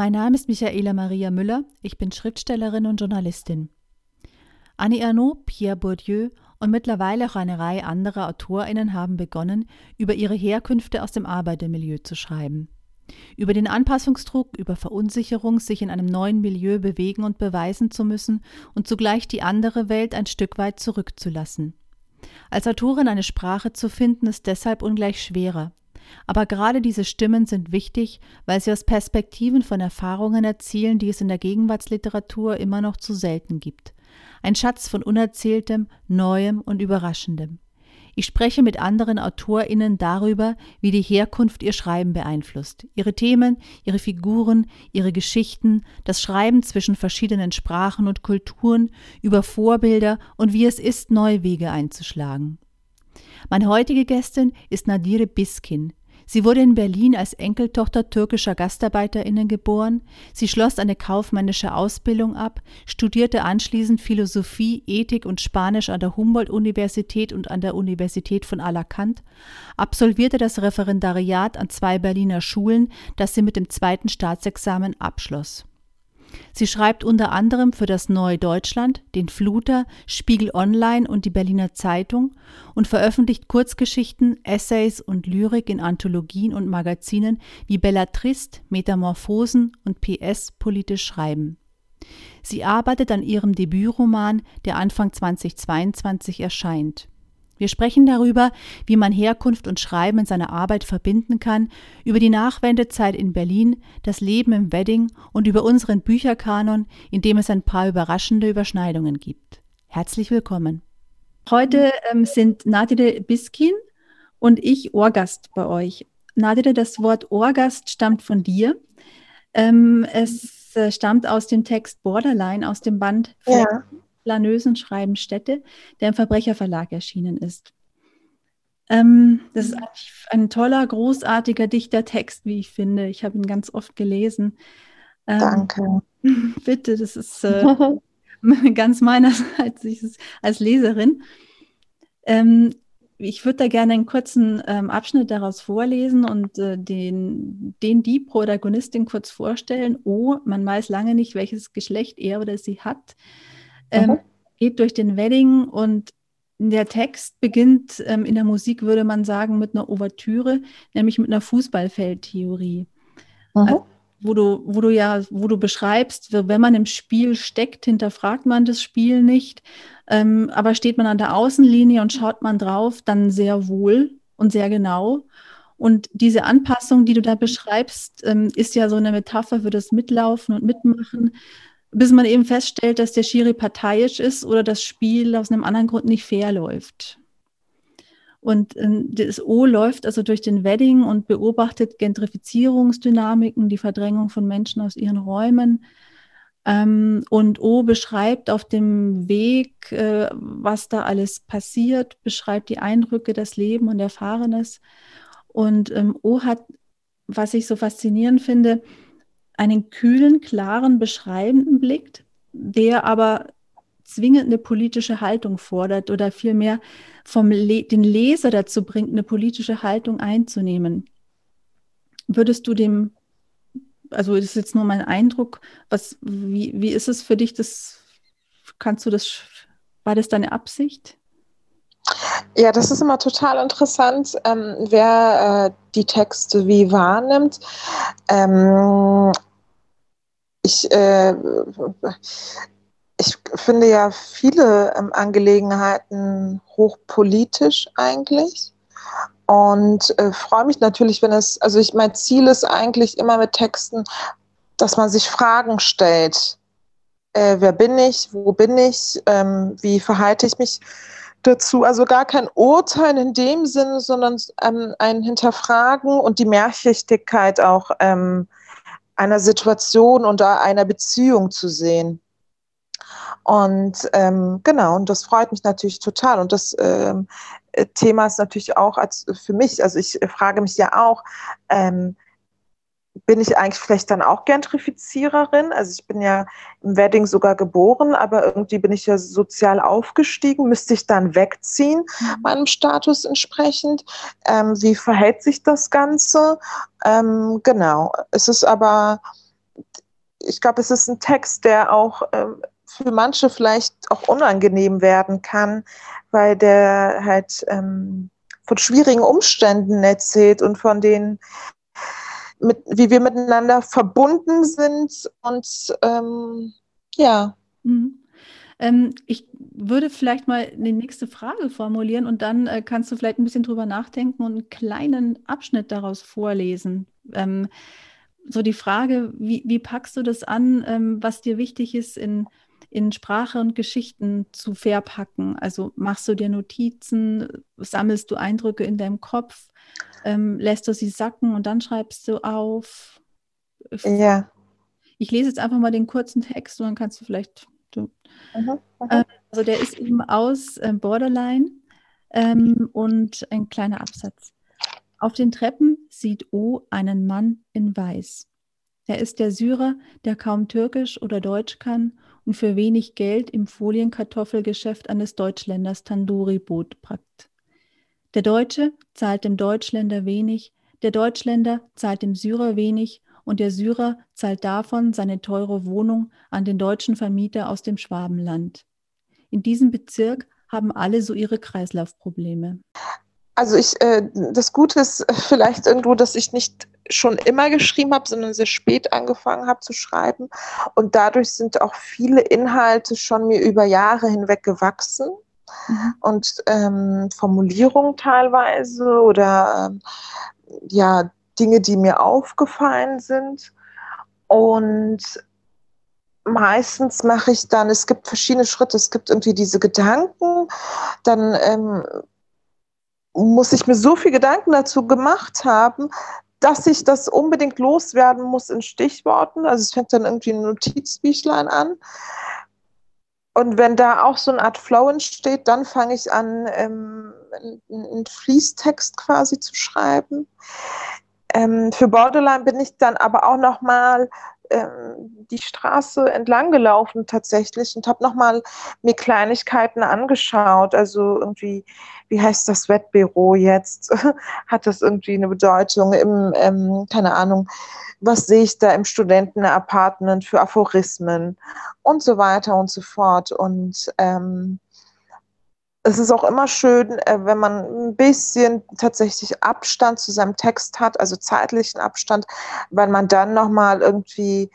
Mein Name ist Michaela Maria Müller, ich bin Schriftstellerin und Journalistin. Annie Arnaud, Pierre Bourdieu und mittlerweile auch eine Reihe anderer AutorInnen haben begonnen, über ihre Herkünfte aus dem Arbeitermilieu zu schreiben. Über den Anpassungsdruck, über Verunsicherung, sich in einem neuen Milieu bewegen und beweisen zu müssen und zugleich die andere Welt ein Stück weit zurückzulassen. Als Autorin eine Sprache zu finden, ist deshalb ungleich schwerer. Aber gerade diese Stimmen sind wichtig, weil sie aus Perspektiven von Erfahrungen erzielen, die es in der Gegenwartsliteratur immer noch zu selten gibt. Ein Schatz von Unerzähltem, Neuem und Überraschendem. Ich spreche mit anderen AutorInnen darüber, wie die Herkunft ihr Schreiben beeinflusst. Ihre Themen, ihre Figuren, ihre Geschichten, das Schreiben zwischen verschiedenen Sprachen und Kulturen, über Vorbilder und wie es ist, neue Wege einzuschlagen. Meine heutige Gästin ist Nadire Biskin. Sie wurde in Berlin als Enkeltochter türkischer GastarbeiterInnen geboren. Sie schloss eine kaufmännische Ausbildung ab, studierte anschließend Philosophie, Ethik und Spanisch an der Humboldt-Universität und an der Universität von Alicante, absolvierte das Referendariat an zwei Berliner Schulen, das sie mit dem zweiten Staatsexamen abschloss. Sie schreibt unter anderem für das Neue Deutschland, den Fluter, Spiegel Online und die Berliner Zeitung und veröffentlicht Kurzgeschichten, Essays und Lyrik in Anthologien und Magazinen wie Bellatrist, Metamorphosen und PS Politisch Schreiben. Sie arbeitet an ihrem Debütroman, der Anfang 2022 erscheint. Wir sprechen darüber, wie man Herkunft und Schreiben in seiner Arbeit verbinden kann, über die Nachwendezeit in Berlin, das Leben im Wedding und über unseren Bücherkanon, in dem es ein paar überraschende Überschneidungen gibt. Herzlich willkommen. Heute ähm, sind Nadide Biskin und ich Ohrgast bei euch. Nadide, das Wort Ohrgast stammt von dir. Ähm, es äh, stammt aus dem Text Borderline, aus dem Band ja. Planösen schreiben Städte, der im Verbrecherverlag erschienen ist. Ähm, das ist ein toller, großartiger, dichter Text, wie ich finde. Ich habe ihn ganz oft gelesen. Ähm, Danke. Bitte, das ist äh, ganz meinerseits als Leserin. Ähm, ich würde da gerne einen kurzen ähm, Abschnitt daraus vorlesen und äh, den, den die Protagonistin kurz vorstellen. Oh, man weiß lange nicht, welches Geschlecht er oder sie hat ähm, geht durch den Wedding und der Text beginnt ähm, in der Musik, würde man sagen, mit einer Ouvertüre, nämlich mit einer Fußballfeldtheorie. Also, wo du, wo du ja, wo du beschreibst, wenn man im Spiel steckt, hinterfragt man das Spiel nicht. Ähm, aber steht man an der Außenlinie und schaut man drauf, dann sehr wohl und sehr genau. Und diese Anpassung, die du da beschreibst, ähm, ist ja so eine Metapher für das Mitlaufen und Mitmachen bis man eben feststellt, dass der Schiri parteiisch ist oder das Spiel aus einem anderen Grund nicht fair läuft. Und ähm, das O läuft also durch den Wedding und beobachtet Gentrifizierungsdynamiken, die Verdrängung von Menschen aus ihren Räumen. Ähm, und O beschreibt auf dem Weg, äh, was da alles passiert, beschreibt die Eindrücke, das Leben und Erfahrenes. Und ähm, O hat, was ich so faszinierend finde, einen kühlen, klaren, beschreibenden Blick, der aber zwingend eine politische Haltung fordert oder vielmehr vom Le den Leser dazu bringt, eine politische Haltung einzunehmen. Würdest du dem, also das ist jetzt nur mein Eindruck, was, wie, wie ist es für dich, das, kannst du das, war das deine Absicht? Ja, das ist immer total interessant, ähm, wer äh, die Texte wie wahrnimmt. Ähm, ich, äh, ich finde ja viele ähm, Angelegenheiten hochpolitisch eigentlich und äh, freue mich natürlich, wenn es, also ich, mein Ziel ist eigentlich immer mit Texten, dass man sich Fragen stellt. Äh, wer bin ich? Wo bin ich? Ähm, wie verhalte ich mich dazu? Also gar kein Urteil in dem Sinne, sondern ähm, ein Hinterfragen und die Mehrschichtigkeit auch ähm, einer Situation und einer Beziehung zu sehen. Und ähm, genau, und das freut mich natürlich total. Und das ähm, Thema ist natürlich auch als für mich, also ich frage mich ja auch, ähm, bin ich eigentlich vielleicht dann auch Gentrifiziererin. Also ich bin ja im Wedding sogar geboren, aber irgendwie bin ich ja sozial aufgestiegen. Müsste ich dann wegziehen, mhm. meinem Status entsprechend? Ähm, wie verhält sich das Ganze? Ähm, genau. Es ist aber, ich glaube, es ist ein Text, der auch ähm, für manche vielleicht auch unangenehm werden kann, weil der halt ähm, von schwierigen Umständen erzählt und von denen, mit, wie wir miteinander verbunden sind und ähm, ja. Mhm. Ähm, ich würde vielleicht mal eine nächste Frage formulieren und dann äh, kannst du vielleicht ein bisschen drüber nachdenken und einen kleinen Abschnitt daraus vorlesen. Ähm, so die Frage, wie, wie packst du das an, ähm, was dir wichtig ist in in Sprache und Geschichten zu verpacken? Also machst du dir Notizen, sammelst du Eindrücke in deinem Kopf, ähm, lässt du sie sacken und dann schreibst du auf? Ja. Ich lese jetzt einfach mal den kurzen Text und dann kannst du vielleicht. Du, mhm, äh, also der ist eben aus äh, Borderline ähm, und ein kleiner Absatz. Auf den Treppen sieht O einen Mann in Weiß. Er ist der Syrer, der kaum Türkisch oder Deutsch kann und für wenig Geld im Folienkartoffelgeschäft eines Deutschländers Tandoori-Brot packt. Der Deutsche zahlt dem Deutschländer wenig, der Deutschländer zahlt dem Syrer wenig und der Syrer zahlt davon seine teure Wohnung an den deutschen Vermieter aus dem Schwabenland. In diesem Bezirk haben alle so ihre Kreislaufprobleme. Also ich, äh, das Gute ist vielleicht irgendwo, dass ich nicht schon immer geschrieben habe, sondern sehr spät angefangen habe zu schreiben. Und dadurch sind auch viele Inhalte schon mir über Jahre hinweg gewachsen. Mhm. Und ähm, Formulierungen teilweise oder ähm, ja, Dinge, die mir aufgefallen sind. Und meistens mache ich dann, es gibt verschiedene Schritte, es gibt irgendwie diese Gedanken, dann ähm, muss ich mir so viel Gedanken dazu gemacht haben, dass ich das unbedingt loswerden muss in Stichworten. Also es fängt dann irgendwie ein Notizbüchlein an. Und wenn da auch so eine Art Flow entsteht, dann fange ich an, ähm, einen Fließtext quasi zu schreiben. Ähm, für Borderline bin ich dann aber auch noch mal ähm, die Straße entlang gelaufen tatsächlich und habe nochmal mir Kleinigkeiten angeschaut. Also irgendwie, wie heißt das Wettbüro jetzt? Hat das irgendwie eine Bedeutung im, ähm, keine Ahnung, was sehe ich da im Studentenapartment für Aphorismen und so weiter und so fort. Und ähm, es ist auch immer schön, äh, wenn man ein bisschen tatsächlich Abstand zu seinem Text hat, also zeitlichen Abstand, weil man dann nochmal irgendwie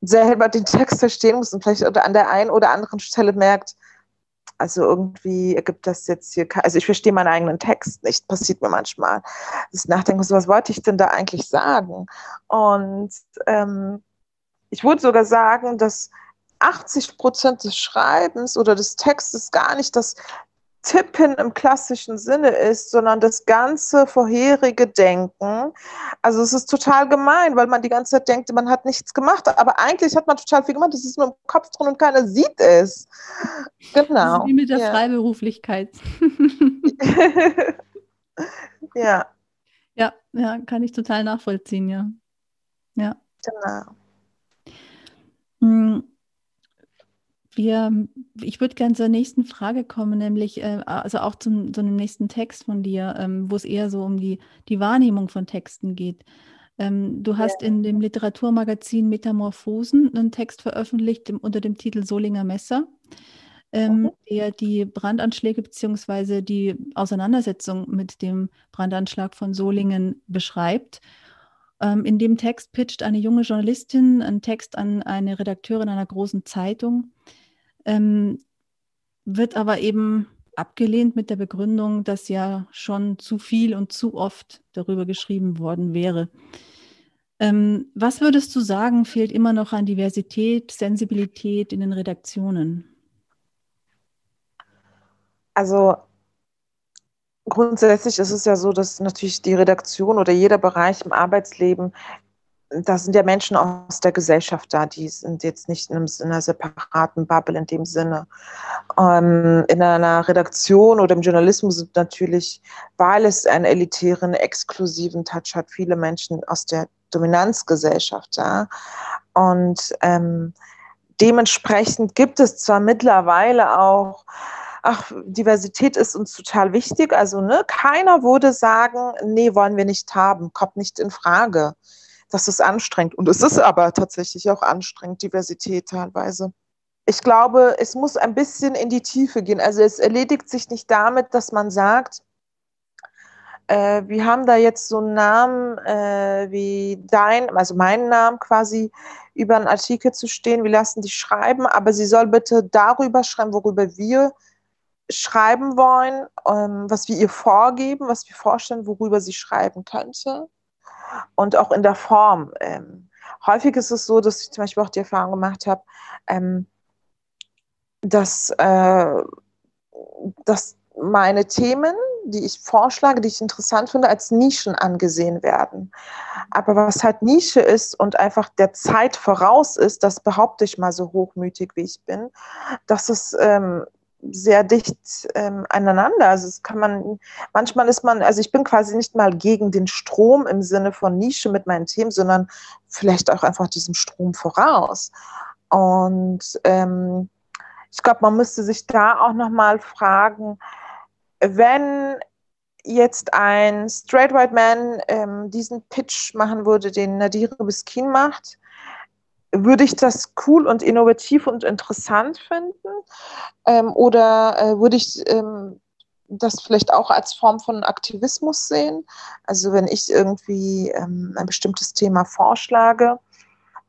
selber den Text verstehen muss und vielleicht an der einen oder anderen Stelle merkt, also irgendwie ergibt das jetzt hier, also ich verstehe meinen eigenen Text nicht, passiert mir manchmal. Das Nachdenken, was wollte ich denn da eigentlich sagen? Und ähm, ich würde sogar sagen, dass 80 Prozent des Schreibens oder des Textes gar nicht das Tippen im klassischen Sinne ist, sondern das ganze vorherige Denken. Also es ist total gemein, weil man die ganze Zeit denkt, man hat nichts gemacht, aber eigentlich hat man total viel gemacht. Das ist nur im Kopf drin und keiner sieht es. Genau. wie mit der ja. Freiberuflichkeit. ja. Ja, ja, kann ich total nachvollziehen, ja. Ja. Genau. Hm. Wir, ich würde gerne zur nächsten Frage kommen, nämlich äh, also auch zum, zu einem nächsten Text von dir, ähm, wo es eher so um die, die Wahrnehmung von Texten geht. Ähm, du hast ja. in dem Literaturmagazin Metamorphosen einen Text veröffentlicht dem, unter dem Titel Solinger Messer, ähm, mhm. der die Brandanschläge bzw. die Auseinandersetzung mit dem Brandanschlag von Solingen beschreibt. Ähm, in dem Text pitcht eine junge Journalistin einen Text an eine Redakteurin einer großen Zeitung ähm, wird aber eben abgelehnt mit der Begründung, dass ja schon zu viel und zu oft darüber geschrieben worden wäre. Ähm, was würdest du sagen, fehlt immer noch an Diversität, Sensibilität in den Redaktionen? Also grundsätzlich ist es ja so, dass natürlich die Redaktion oder jeder Bereich im Arbeitsleben da sind ja Menschen aus der Gesellschaft da, die sind jetzt nicht in, einem, in einer separaten Bubble in dem Sinne. Ähm, in einer Redaktion oder im Journalismus sind natürlich, weil es einen elitären, exklusiven Touch hat, viele Menschen aus der Dominanzgesellschaft da. Und ähm, dementsprechend gibt es zwar mittlerweile auch ach, Diversität ist uns total wichtig. Also ne, keiner würde sagen, nee, wollen wir nicht haben, kommt nicht in Frage das ist anstrengend. Und es ist aber tatsächlich auch anstrengend, Diversität teilweise. Ich glaube, es muss ein bisschen in die Tiefe gehen. Also es erledigt sich nicht damit, dass man sagt, äh, wir haben da jetzt so einen Namen äh, wie dein, also meinen Namen quasi über einen Artikel zu stehen. Wir lassen die schreiben, aber sie soll bitte darüber schreiben, worüber wir schreiben wollen, ähm, was wir ihr vorgeben, was wir vorstellen, worüber sie schreiben könnte. Und auch in der Form. Ähm, häufig ist es so, dass ich zum Beispiel auch die Erfahrung gemacht habe, ähm, dass, äh, dass meine Themen, die ich vorschlage, die ich interessant finde, als Nischen angesehen werden. Aber was halt Nische ist und einfach der Zeit voraus ist, das behaupte ich mal so hochmütig, wie ich bin, dass es ähm, sehr dicht ähm, aneinander. Also es kann man, manchmal ist man, also ich bin quasi nicht mal gegen den Strom im Sinne von Nische mit meinen Themen, sondern vielleicht auch einfach diesem Strom voraus. Und ähm, ich glaube, man müsste sich da auch nochmal fragen, wenn jetzt ein Straight White Man ähm, diesen Pitch machen würde, den Nadir Biskin macht, würde ich das cool und innovativ und interessant finden? Ähm, oder äh, würde ich ähm, das vielleicht auch als Form von Aktivismus sehen? Also wenn ich irgendwie ähm, ein bestimmtes Thema vorschlage,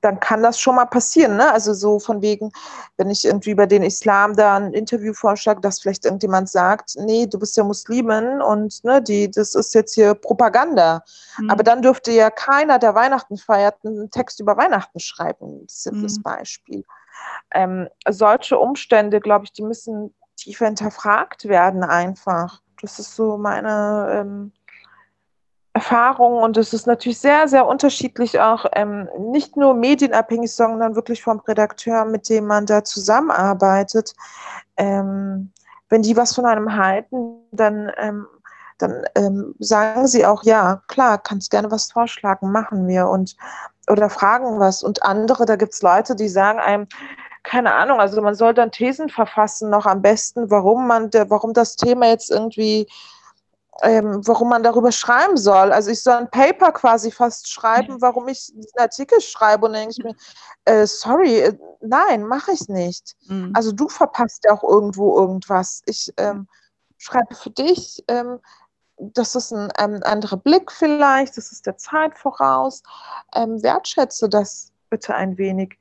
dann kann das schon mal passieren. Ne? Also so von wegen, wenn ich irgendwie über den Islam da ein Interview vorschlage, dass vielleicht irgendjemand sagt, nee, du bist ja Muslimin und ne, die, das ist jetzt hier Propaganda. Mhm. Aber dann dürfte ja keiner, der Weihnachten feiert, einen Text über Weihnachten schreiben. Simples mhm. Beispiel. Ähm, solche Umstände, glaube ich, die müssen tiefer hinterfragt werden einfach. Das ist so meine ähm, Erfahrung und es ist natürlich sehr, sehr unterschiedlich auch, ähm, nicht nur medienabhängig, sondern wirklich vom Redakteur, mit dem man da zusammenarbeitet. Ähm, wenn die was von einem halten, dann, ähm, dann ähm, sagen sie auch, ja, klar, kannst gerne was vorschlagen, machen wir und oder fragen was. Und andere, da gibt es Leute, die sagen einem, keine Ahnung, also man soll dann Thesen verfassen, noch am besten, warum man, warum das Thema jetzt irgendwie ähm, warum man darüber schreiben soll. Also ich soll ein Paper quasi fast schreiben, warum ich diesen Artikel schreibe und dann denke ich mir, äh, sorry, äh, nein, mache ich nicht. Mhm. Also du verpasst ja auch irgendwo irgendwas. Ich ähm, schreibe für dich, ähm, das ist ein, ein anderer Blick vielleicht, das ist der Zeit voraus. Ähm, wertschätze das bitte ein wenig.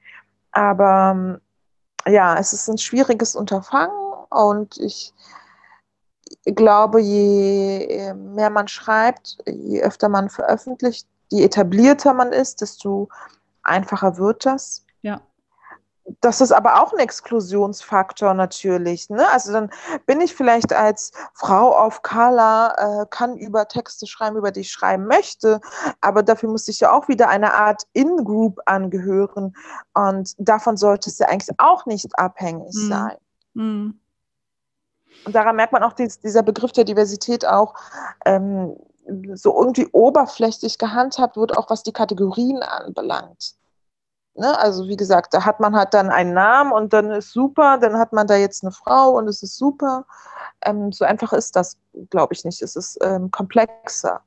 Aber ähm, ja, es ist ein schwieriges Unterfangen und ich glaube, je äh, mehr man schreibt, je öfter man veröffentlicht, je etablierter man ist, desto einfacher wird das. Ja. Das ist aber auch ein Exklusionsfaktor natürlich. Ne? Also dann bin ich vielleicht als Frau auf Color, äh, kann über Texte schreiben, über die ich schreiben möchte, aber dafür muss ich ja auch wieder eine Art In-Group angehören und davon sollte es ja eigentlich auch nicht abhängig mhm. sein. Mhm. Und daran merkt man auch dies, dieser Begriff der Diversität auch ähm, so irgendwie oberflächlich gehandhabt wird, auch was die Kategorien anbelangt. Ne? Also wie gesagt, da hat man halt dann einen Namen und dann ist super, dann hat man da jetzt eine Frau und es ist super. Ähm, so einfach ist das, glaube ich nicht. Es ist ähm, komplexer.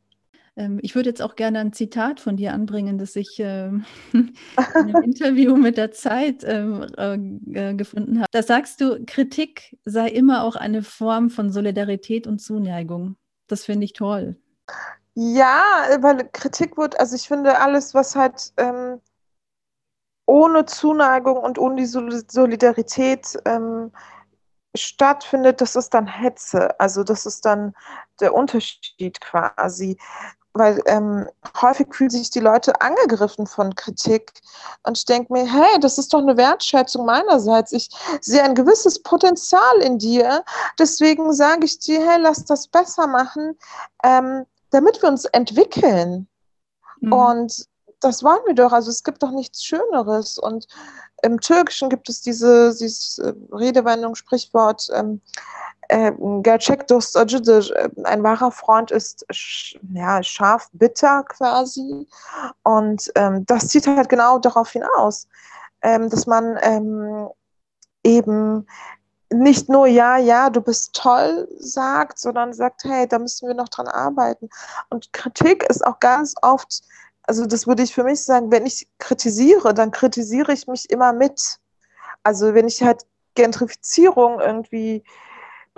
Ähm, ich würde jetzt auch gerne ein Zitat von dir anbringen, das ich äh, in einem Interview mit der Zeit ähm, äh, gefunden habe. Da sagst du, Kritik sei immer auch eine Form von Solidarität und Zuneigung. Das finde ich toll. Ja, weil Kritik wird, also ich finde alles, was halt ähm, ohne Zuneigung und ohne die Solidarität ähm, stattfindet, das ist dann Hetze. Also das ist dann der Unterschied quasi weil ähm, häufig fühlen sich die Leute angegriffen von Kritik. Und ich denke mir, hey, das ist doch eine Wertschätzung meinerseits. Ich sehe ein gewisses Potenzial in dir. Deswegen sage ich dir, hey, lass das besser machen, ähm, damit wir uns entwickeln. Mhm. Und das wollen wir doch. Also es gibt doch nichts Schöneres. Und im Türkischen gibt es diese, diese Redewendung, Sprichwort, ähm, äh, gerçek dost acıdır. Ein wahrer Freund ist ja, scharf bitter quasi. Und ähm, das zieht halt genau darauf hinaus, ähm, dass man ähm, eben nicht nur ja, ja, du bist toll sagt, sondern sagt, hey, da müssen wir noch dran arbeiten. Und Kritik ist auch ganz oft also das würde ich für mich sagen, wenn ich kritisiere, dann kritisiere ich mich immer mit. Also wenn ich halt Gentrifizierung irgendwie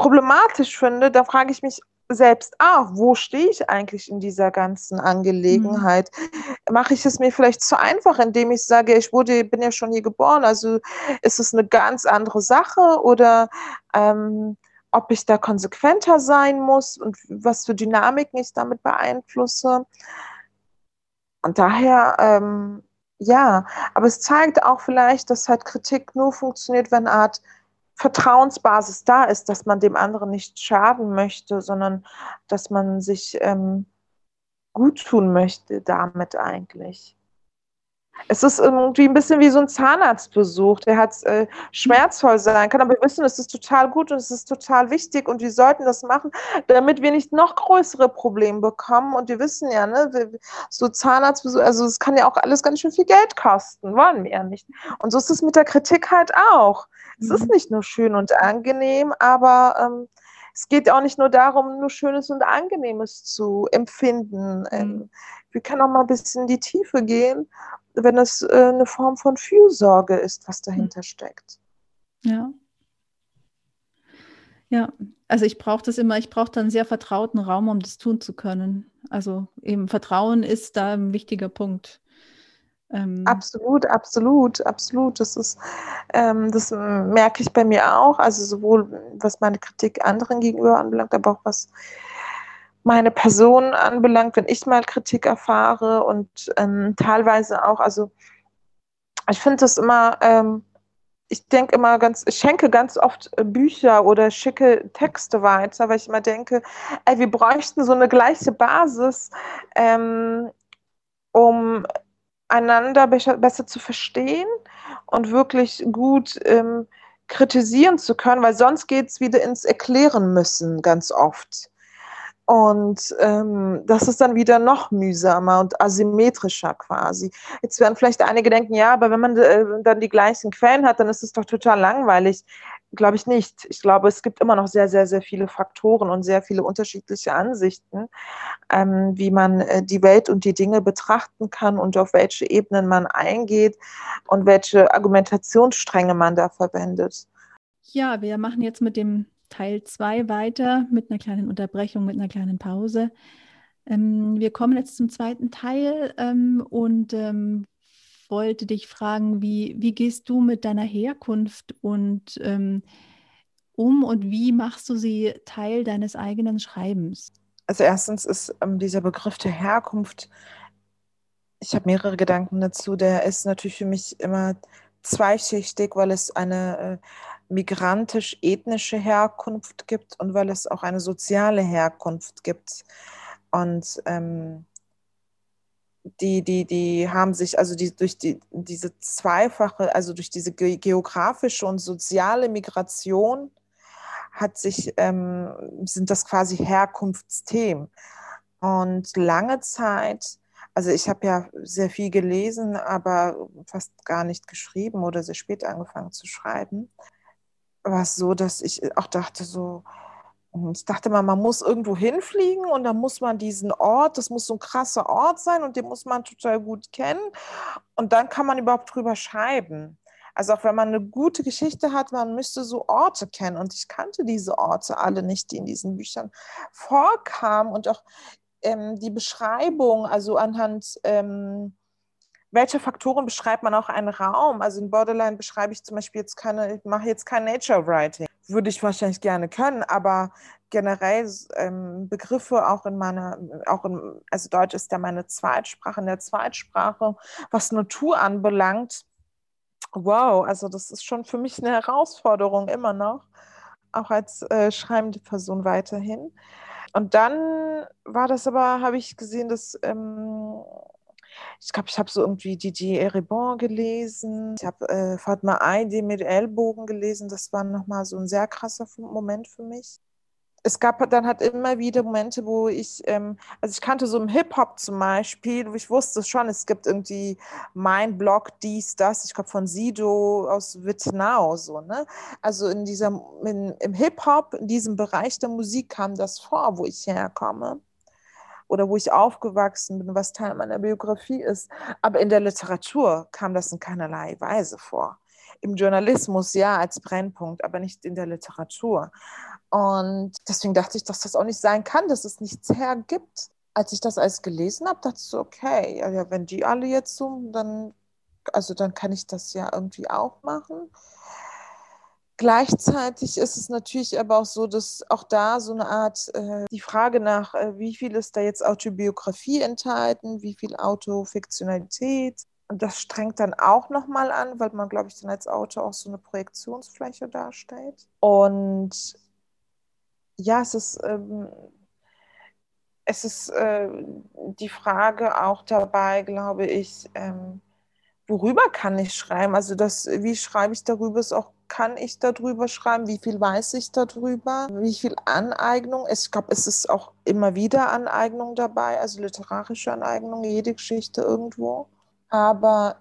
problematisch finde, dann frage ich mich selbst auch, wo stehe ich eigentlich in dieser ganzen Angelegenheit? Mhm. Mache ich es mir vielleicht zu einfach, indem ich sage, ich wurde, bin ja schon hier geboren, also ist es eine ganz andere Sache oder ähm, ob ich da konsequenter sein muss und was für Dynamiken ich damit beeinflusse. Und daher, ähm, ja, aber es zeigt auch vielleicht, dass halt Kritik nur funktioniert, wenn Art Vertrauensbasis da ist, dass man dem anderen nicht schaden möchte, sondern dass man sich ähm, gut tun möchte damit eigentlich. Es ist irgendwie ein bisschen wie so ein Zahnarztbesuch, der hat äh, schmerzvoll sein kann, aber wir wissen, es ist total gut und es ist total wichtig und wir sollten das machen, damit wir nicht noch größere Probleme bekommen. Und wir wissen ja, ne, so Zahnarztbesuch, also es kann ja auch alles ganz schön viel Geld kosten, wollen wir ja nicht. Und so ist es mit der Kritik halt auch. Es ist nicht nur schön und angenehm, aber ähm, es geht auch nicht nur darum, nur Schönes und Angenehmes zu empfinden. Ähm, mhm. wir können auch mal ein bisschen in die Tiefe gehen, wenn es äh, eine Form von Fürsorge ist, was dahinter mhm. steckt. Ja. Ja, also ich brauche das immer, ich brauche da einen sehr vertrauten Raum, um das tun zu können. Also eben Vertrauen ist da ein wichtiger Punkt. Ähm absolut, absolut, absolut. Das ist, ähm, das merke ich bei mir auch. Also sowohl was meine Kritik anderen gegenüber anbelangt, aber auch was meine Person anbelangt, wenn ich mal Kritik erfahre und ähm, teilweise auch, also ich finde das immer, ähm, ich denke immer ganz, ich schenke ganz oft Bücher oder schicke Texte weiter, weil ich immer denke, ey, wir bräuchten so eine gleiche Basis, ähm, um einander besser zu verstehen und wirklich gut ähm, kritisieren zu können, weil sonst geht es wieder ins Erklären müssen ganz oft. Und ähm, das ist dann wieder noch mühsamer und asymmetrischer quasi. Jetzt werden vielleicht einige denken, ja, aber wenn man äh, dann die gleichen Quellen hat, dann ist es doch total langweilig. Glaube ich nicht. Ich glaube, es gibt immer noch sehr, sehr, sehr viele Faktoren und sehr viele unterschiedliche Ansichten, ähm, wie man äh, die Welt und die Dinge betrachten kann und auf welche Ebenen man eingeht und welche Argumentationsstränge man da verwendet. Ja, wir machen jetzt mit dem Teil 2 weiter mit einer kleinen Unterbrechung, mit einer kleinen Pause. Ähm, wir kommen jetzt zum zweiten Teil ähm, und ähm, wollte dich fragen, wie, wie gehst du mit deiner Herkunft und ähm, um und wie machst du sie Teil deines eigenen Schreibens? Also erstens ist ähm, dieser Begriff der Herkunft, ich habe mehrere Gedanken dazu, der ist natürlich für mich immer zweischichtig, weil es eine äh, migrantisch-ethnische Herkunft gibt und weil es auch eine soziale Herkunft gibt. Und ähm, die, die, die haben sich, also die, durch die, diese zweifache, also durch diese geografische und soziale Migration hat sich, ähm, sind das quasi Herkunftsthemen. Und lange Zeit, also ich habe ja sehr viel gelesen, aber fast gar nicht geschrieben oder sehr spät angefangen zu schreiben war es so, dass ich auch dachte so, hm, ich dachte mal, man muss irgendwo hinfliegen und dann muss man diesen Ort, das muss so ein krasser Ort sein und den muss man total gut kennen. Und dann kann man überhaupt drüber schreiben. Also auch wenn man eine gute Geschichte hat, man müsste so Orte kennen. Und ich kannte diese Orte alle nicht, die in diesen Büchern vorkamen. Und auch ähm, die Beschreibung, also anhand ähm, welche Faktoren beschreibt man auch einen Raum? Also in Borderline beschreibe ich zum Beispiel jetzt keine, ich mache jetzt kein Nature Writing. Würde ich wahrscheinlich gerne können, aber generell ähm, Begriffe auch in meiner, auch in, also Deutsch ist ja meine Zweitsprache, in der Zweitsprache, was Natur anbelangt. Wow, also das ist schon für mich eine Herausforderung immer noch, auch als äh, schreibende Person weiterhin. Und dann war das aber, habe ich gesehen, dass ähm, ich glaube, ich habe so irgendwie Didier Eribon gelesen. Ich habe äh, Fatma Aidi mit Ellbogen gelesen. Das war nochmal so ein sehr krasser Moment für mich. Es gab dann halt immer wieder Momente, wo ich, ähm, also ich kannte so im Hip-Hop zum Beispiel, wo ich wusste schon, es gibt irgendwie mein Blog, dies, das, ich glaube von Sido aus Vietnam, so, ne? Also in dieser, in, im Hip-Hop, in diesem Bereich der Musik kam das vor, wo ich herkomme oder wo ich aufgewachsen bin, was Teil meiner Biografie ist. Aber in der Literatur kam das in keinerlei Weise vor. Im Journalismus ja als Brennpunkt, aber nicht in der Literatur. Und deswegen dachte ich, dass das auch nicht sein kann, dass es nichts hergibt. Als ich das alles gelesen habe, dachte ich so, okay, ja, wenn die alle jetzt so, dann, also dann kann ich das ja irgendwie auch machen. Gleichzeitig ist es natürlich aber auch so, dass auch da so eine Art, äh, die Frage nach, äh, wie viel ist da jetzt Autobiografie enthalten, wie viel Autofiktionalität. Und das strengt dann auch nochmal an, weil man, glaube ich, dann als Autor auch so eine Projektionsfläche darstellt. Und ja, es ist, ähm, es ist äh, die Frage auch dabei, glaube ich, ähm, worüber kann ich schreiben? Also das, wie schreibe ich darüber, ist auch kann ich darüber schreiben, wie viel weiß ich darüber, wie viel Aneignung. Ich glaube, es ist auch immer wieder Aneignung dabei, also literarische Aneignung, jede Geschichte irgendwo. Aber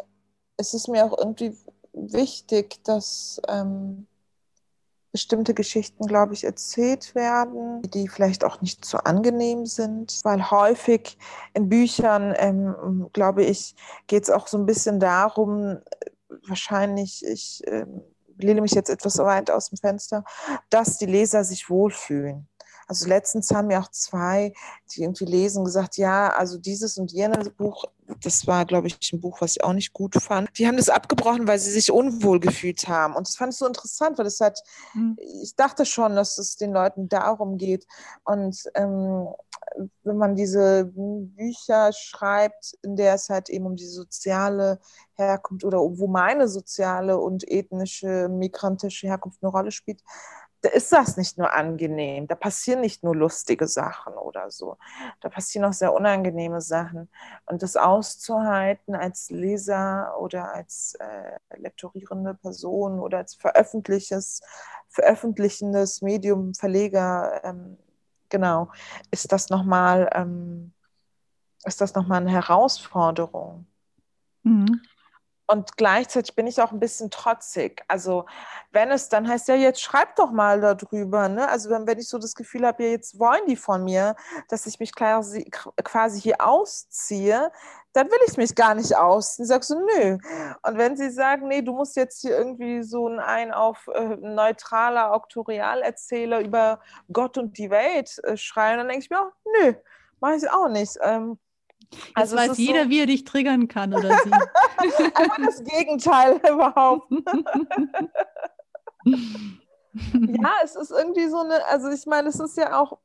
es ist mir auch irgendwie wichtig, dass ähm, bestimmte Geschichten, glaube ich, erzählt werden, die vielleicht auch nicht so angenehm sind, weil häufig in Büchern, ähm, glaube ich, geht es auch so ein bisschen darum, wahrscheinlich, ich ähm, lehne mich jetzt etwas weit aus dem Fenster, dass die Leser sich wohlfühlen. Also letztens haben ja auch zwei, die irgendwie lesen, gesagt, ja, also dieses und jenes Buch, das war, glaube ich, ein Buch, was ich auch nicht gut fand. Die haben das abgebrochen, weil sie sich unwohl gefühlt haben. Und das fand ich so interessant, weil es halt, mhm. ich dachte schon, dass es den Leuten darum geht. Und ähm, wenn man diese Bücher schreibt, in der es halt eben um die soziale Herkunft oder wo meine soziale und ethnische, migrantische Herkunft eine Rolle spielt, da ist das nicht nur angenehm, da passieren nicht nur lustige Sachen oder so, da passieren auch sehr unangenehme Sachen. Und das auszuhalten als Leser oder als äh, lektorierende Person oder als veröffentlichendes Medium, Verleger, ähm, genau, ist das nochmal ähm, ist das nochmal eine Herausforderung. Mhm. Und gleichzeitig bin ich auch ein bisschen trotzig. Also wenn es dann heißt, ja, jetzt schreib doch mal darüber. Ne? Also wenn, wenn ich so das Gefühl habe, ja, jetzt wollen die von mir, dass ich mich quasi, quasi hier ausziehe, dann will ich mich gar nicht ausziehen. Sagst du, nö. Und wenn sie sagen, nee, du musst jetzt hier irgendwie so ein auf äh, neutraler Auktorialerzähler über Gott und die Welt äh, schreien, dann denke ich mir auch, nö, mache ich auch nicht. Ähm, also Jetzt weiß jeder, so, wie er dich triggern kann oder sie. Das Gegenteil überhaupt. ja, es ist irgendwie so eine, also ich meine, es ist ja auch,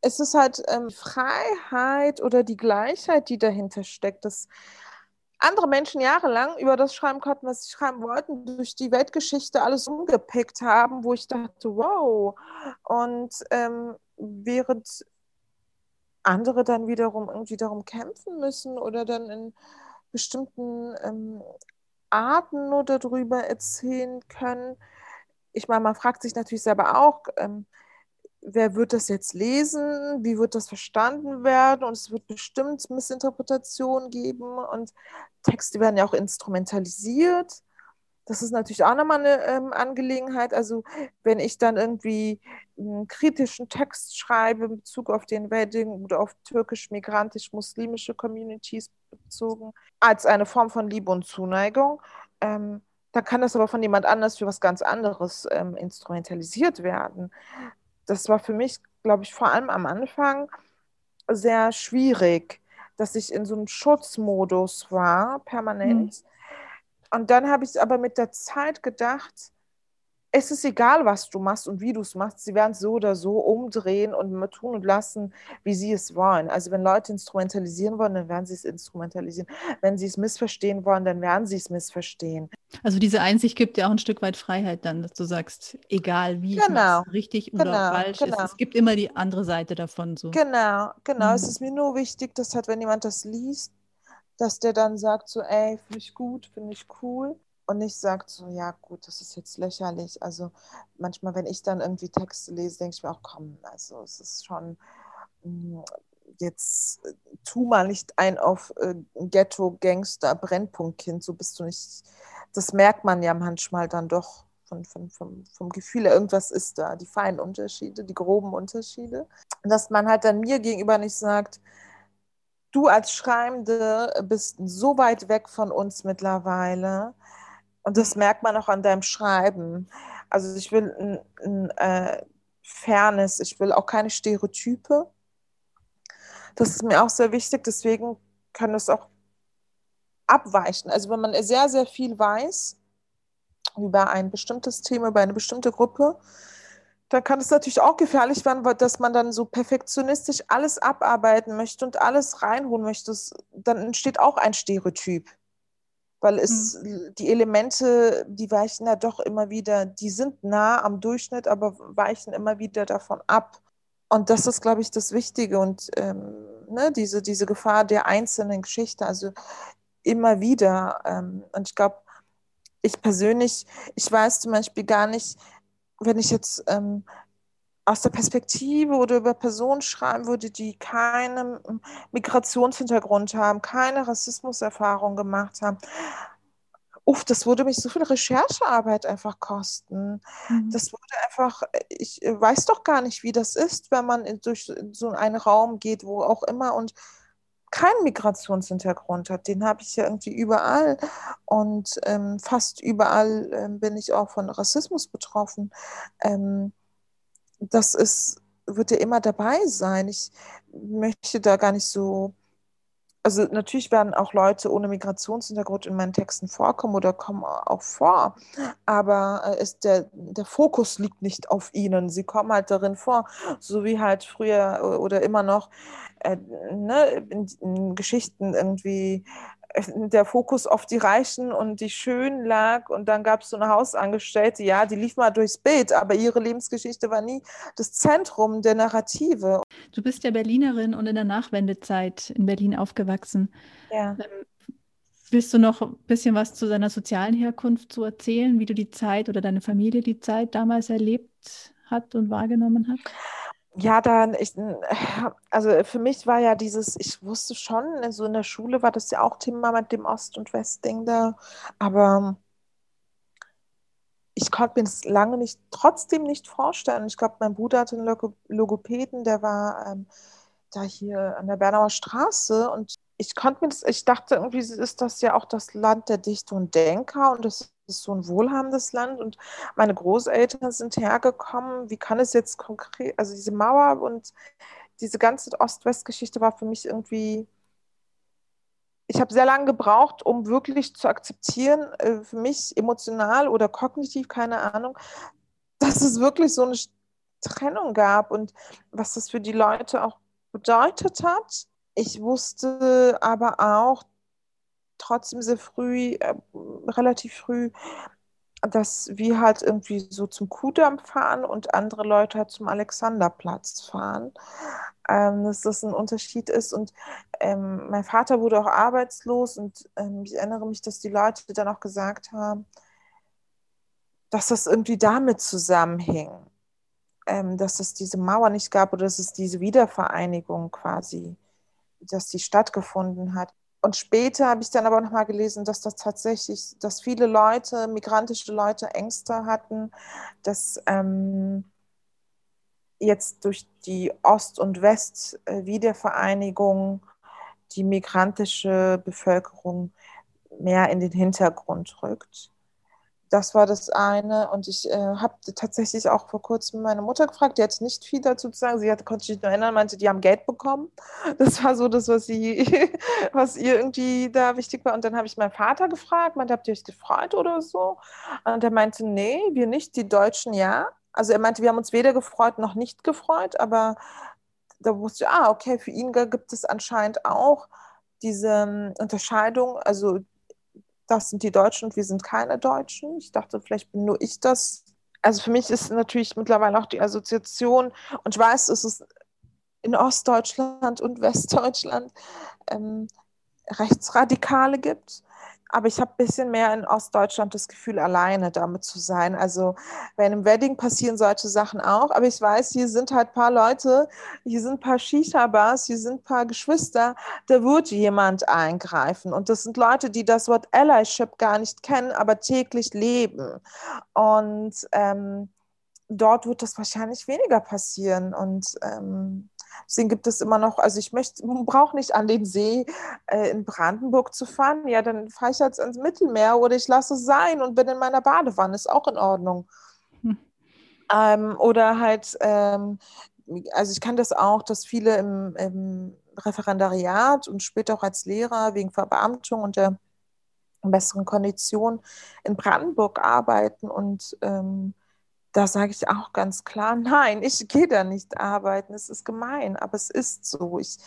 es ist halt ähm, Freiheit oder die Gleichheit, die dahinter steckt, dass andere Menschen jahrelang über das schreiben konnten, was sie schreiben wollten, durch die Weltgeschichte alles umgepickt haben, wo ich dachte, wow. Und ähm, während andere dann wiederum irgendwie darum kämpfen müssen oder dann in bestimmten ähm, Arten nur darüber erzählen können. Ich meine, man fragt sich natürlich selber auch, ähm, wer wird das jetzt lesen, wie wird das verstanden werden und es wird bestimmt Missinterpretationen geben und Texte werden ja auch instrumentalisiert. Das ist natürlich auch nochmal eine ähm, Angelegenheit. Also wenn ich dann irgendwie einen kritischen Text schreibe in Bezug auf den Wedding oder auf türkisch-migrantisch-muslimische Communities bezogen, als eine Form von Liebe und Zuneigung, ähm, dann kann das aber von jemand anders für was ganz anderes ähm, instrumentalisiert werden. Das war für mich, glaube ich, vor allem am Anfang sehr schwierig, dass ich in so einem Schutzmodus war, permanent. Mhm und dann habe ich aber mit der Zeit gedacht, es ist egal, was du machst und wie du es machst. Sie werden es so oder so umdrehen und tun und lassen, wie sie es wollen. Also wenn Leute instrumentalisieren wollen, dann werden sie es instrumentalisieren. Wenn sie es missverstehen wollen, dann werden sie es missverstehen. Also diese Einsicht gibt ja auch ein Stück weit Freiheit dann, dass du sagst, egal wie genau. richtig oder genau, falsch genau. ist. Es gibt immer die andere Seite davon. So. Genau, genau. Mhm. Es ist mir nur wichtig, dass halt, wenn jemand das liest, dass der dann sagt so, ey, finde ich gut, finde ich cool. Und nicht sagt so, ja gut, das ist jetzt lächerlich. Also manchmal, wenn ich dann irgendwie Texte lese, denke ich mir auch, komm, also es ist schon, mm, jetzt äh, tu mal nicht ein auf äh, Ghetto, Gangster, Brennpunktkind, so bist du nicht, das merkt man ja manchmal dann doch von, von, vom, vom Gefühl her, irgendwas ist da, die feinen Unterschiede, die groben Unterschiede. Dass man halt dann mir gegenüber nicht sagt, du als Schreibende bist so weit weg von uns mittlerweile. Und das merkt man auch an deinem Schreiben. Also ich will ein, ein äh, Fairness, ich will auch keine Stereotype. Das ist mir auch sehr wichtig, deswegen kann es auch abweichen. Also wenn man sehr, sehr viel weiß über ein bestimmtes Thema, über eine bestimmte Gruppe, dann kann es natürlich auch gefährlich werden, dass man dann so perfektionistisch alles abarbeiten möchte und alles reinholen möchte. Dann entsteht auch ein Stereotyp. Weil es mhm. die Elemente, die weichen ja doch immer wieder, die sind nah am Durchschnitt, aber weichen immer wieder davon ab. Und das ist, glaube ich, das Wichtige und ähm, ne, diese, diese Gefahr der einzelnen Geschichte, also immer wieder. Ähm, und ich glaube, ich persönlich, ich weiß zum Beispiel gar nicht, wenn ich jetzt ähm, aus der Perspektive oder über Personen schreiben würde, die keinen Migrationshintergrund haben, keine Rassismuserfahrung gemacht haben. Uff, das würde mich so viel Recherchearbeit einfach kosten. Mhm. Das würde einfach, ich weiß doch gar nicht, wie das ist, wenn man in, durch so einen Raum geht, wo auch immer und keinen Migrationshintergrund hat. Den habe ich ja irgendwie überall. Und ähm, fast überall ähm, bin ich auch von Rassismus betroffen. Ähm, das ist, wird ja immer dabei sein. Ich möchte da gar nicht so also natürlich werden auch Leute ohne Migrationshintergrund in meinen Texten vorkommen oder kommen auch vor, aber äh, ist der, der Fokus liegt nicht auf ihnen. Sie kommen halt darin vor, so wie halt früher oder immer noch äh, ne, in, in Geschichten irgendwie der Fokus auf die Reichen und die Schönen lag und dann gab es so eine Hausangestellte, ja, die lief mal durchs Bild, aber ihre Lebensgeschichte war nie das Zentrum der Narrative. Du bist ja Berlinerin und in der Nachwendezeit in Berlin aufgewachsen. Ja. Ähm, willst du noch ein bisschen was zu deiner sozialen Herkunft zu erzählen, wie du die Zeit oder deine Familie die Zeit damals erlebt hat und wahrgenommen hat? Ja, dann, ich, also für mich war ja dieses, ich wusste schon, so also in der Schule war das ja auch Thema mit dem Ost- und West-Ding da, aber ich konnte mir das lange nicht, trotzdem nicht vorstellen. Ich glaube, mein Bruder hatte einen Logopäden, der war ähm, da hier an der Bernauer Straße und ich konnte mir das, ich dachte irgendwie ist das ja auch das Land der Dichter und Denker und das ist so ein wohlhabendes Land und meine Großeltern sind hergekommen. Wie kann es jetzt konkret, also diese Mauer und diese ganze Ost-West-Geschichte war für mich irgendwie, ich habe sehr lange gebraucht, um wirklich zu akzeptieren, äh, für mich emotional oder kognitiv, keine Ahnung, dass es wirklich so eine Trennung gab und was das für die Leute auch bedeutet hat. Ich wusste aber auch, trotzdem sehr früh, äh, relativ früh, dass wir halt irgendwie so zum Kudamm fahren und andere Leute halt zum Alexanderplatz fahren. Ähm, dass das ein Unterschied ist. Und ähm, mein Vater wurde auch arbeitslos und ähm, ich erinnere mich, dass die Leute dann auch gesagt haben, dass das irgendwie damit zusammenhing, ähm, dass es diese Mauer nicht gab oder dass es diese Wiedervereinigung quasi, dass die stattgefunden hat. Und später habe ich dann aber nochmal gelesen, dass das tatsächlich, dass viele Leute, migrantische Leute Ängste hatten, dass ähm, jetzt durch die Ost- und West-Wiedervereinigung die migrantische Bevölkerung mehr in den Hintergrund rückt. Das war das eine. Und ich äh, habe tatsächlich auch vor kurzem meine Mutter gefragt, die hat nicht viel dazu zu sagen. Sie hat, konnte sich nur erinnern, meinte, die haben Geld bekommen. Das war so das, was, sie, was ihr irgendwie da wichtig war. Und dann habe ich meinen Vater gefragt, meinte, habt ihr euch gefreut oder so? Und er meinte, nee, wir nicht, die Deutschen ja. Also er meinte, wir haben uns weder gefreut noch nicht gefreut, aber da wusste ich, ah, okay, für ihn gibt es anscheinend auch diese ähm, Unterscheidung, also das sind die Deutschen und wir sind keine Deutschen. Ich dachte, vielleicht bin nur ich das. Also für mich ist natürlich mittlerweile auch die Assoziation, und ich weiß, es ist in Ostdeutschland und Westdeutschland ähm, Rechtsradikale gibt, aber ich habe ein bisschen mehr in Ostdeutschland das Gefühl, alleine damit zu sein. Also bei einem Wedding passieren solche Sachen auch, aber ich weiß, hier sind halt ein paar Leute, hier sind ein paar Shisha-Bars, hier sind ein paar Geschwister, da wird jemand eingreifen. Und das sind Leute, die das Wort Allyship gar nicht kennen, aber täglich leben. Und ähm, dort wird das wahrscheinlich weniger passieren. Und ähm, Deswegen gibt es immer noch, also ich möchte, brauche nicht an den See äh, in Brandenburg zu fahren. Ja, dann fahre ich jetzt ins Mittelmeer oder ich lasse es sein und bin in meiner Badewanne, ist auch in Ordnung. Hm. Ähm, oder halt, ähm, also ich kann das auch, dass viele im, im, Referendariat und später auch als Lehrer wegen Verbeamtung und der besseren Kondition in Brandenburg arbeiten und ähm, da sage ich auch ganz klar, nein, ich gehe da nicht arbeiten. Es ist gemein, aber es ist so. Ich,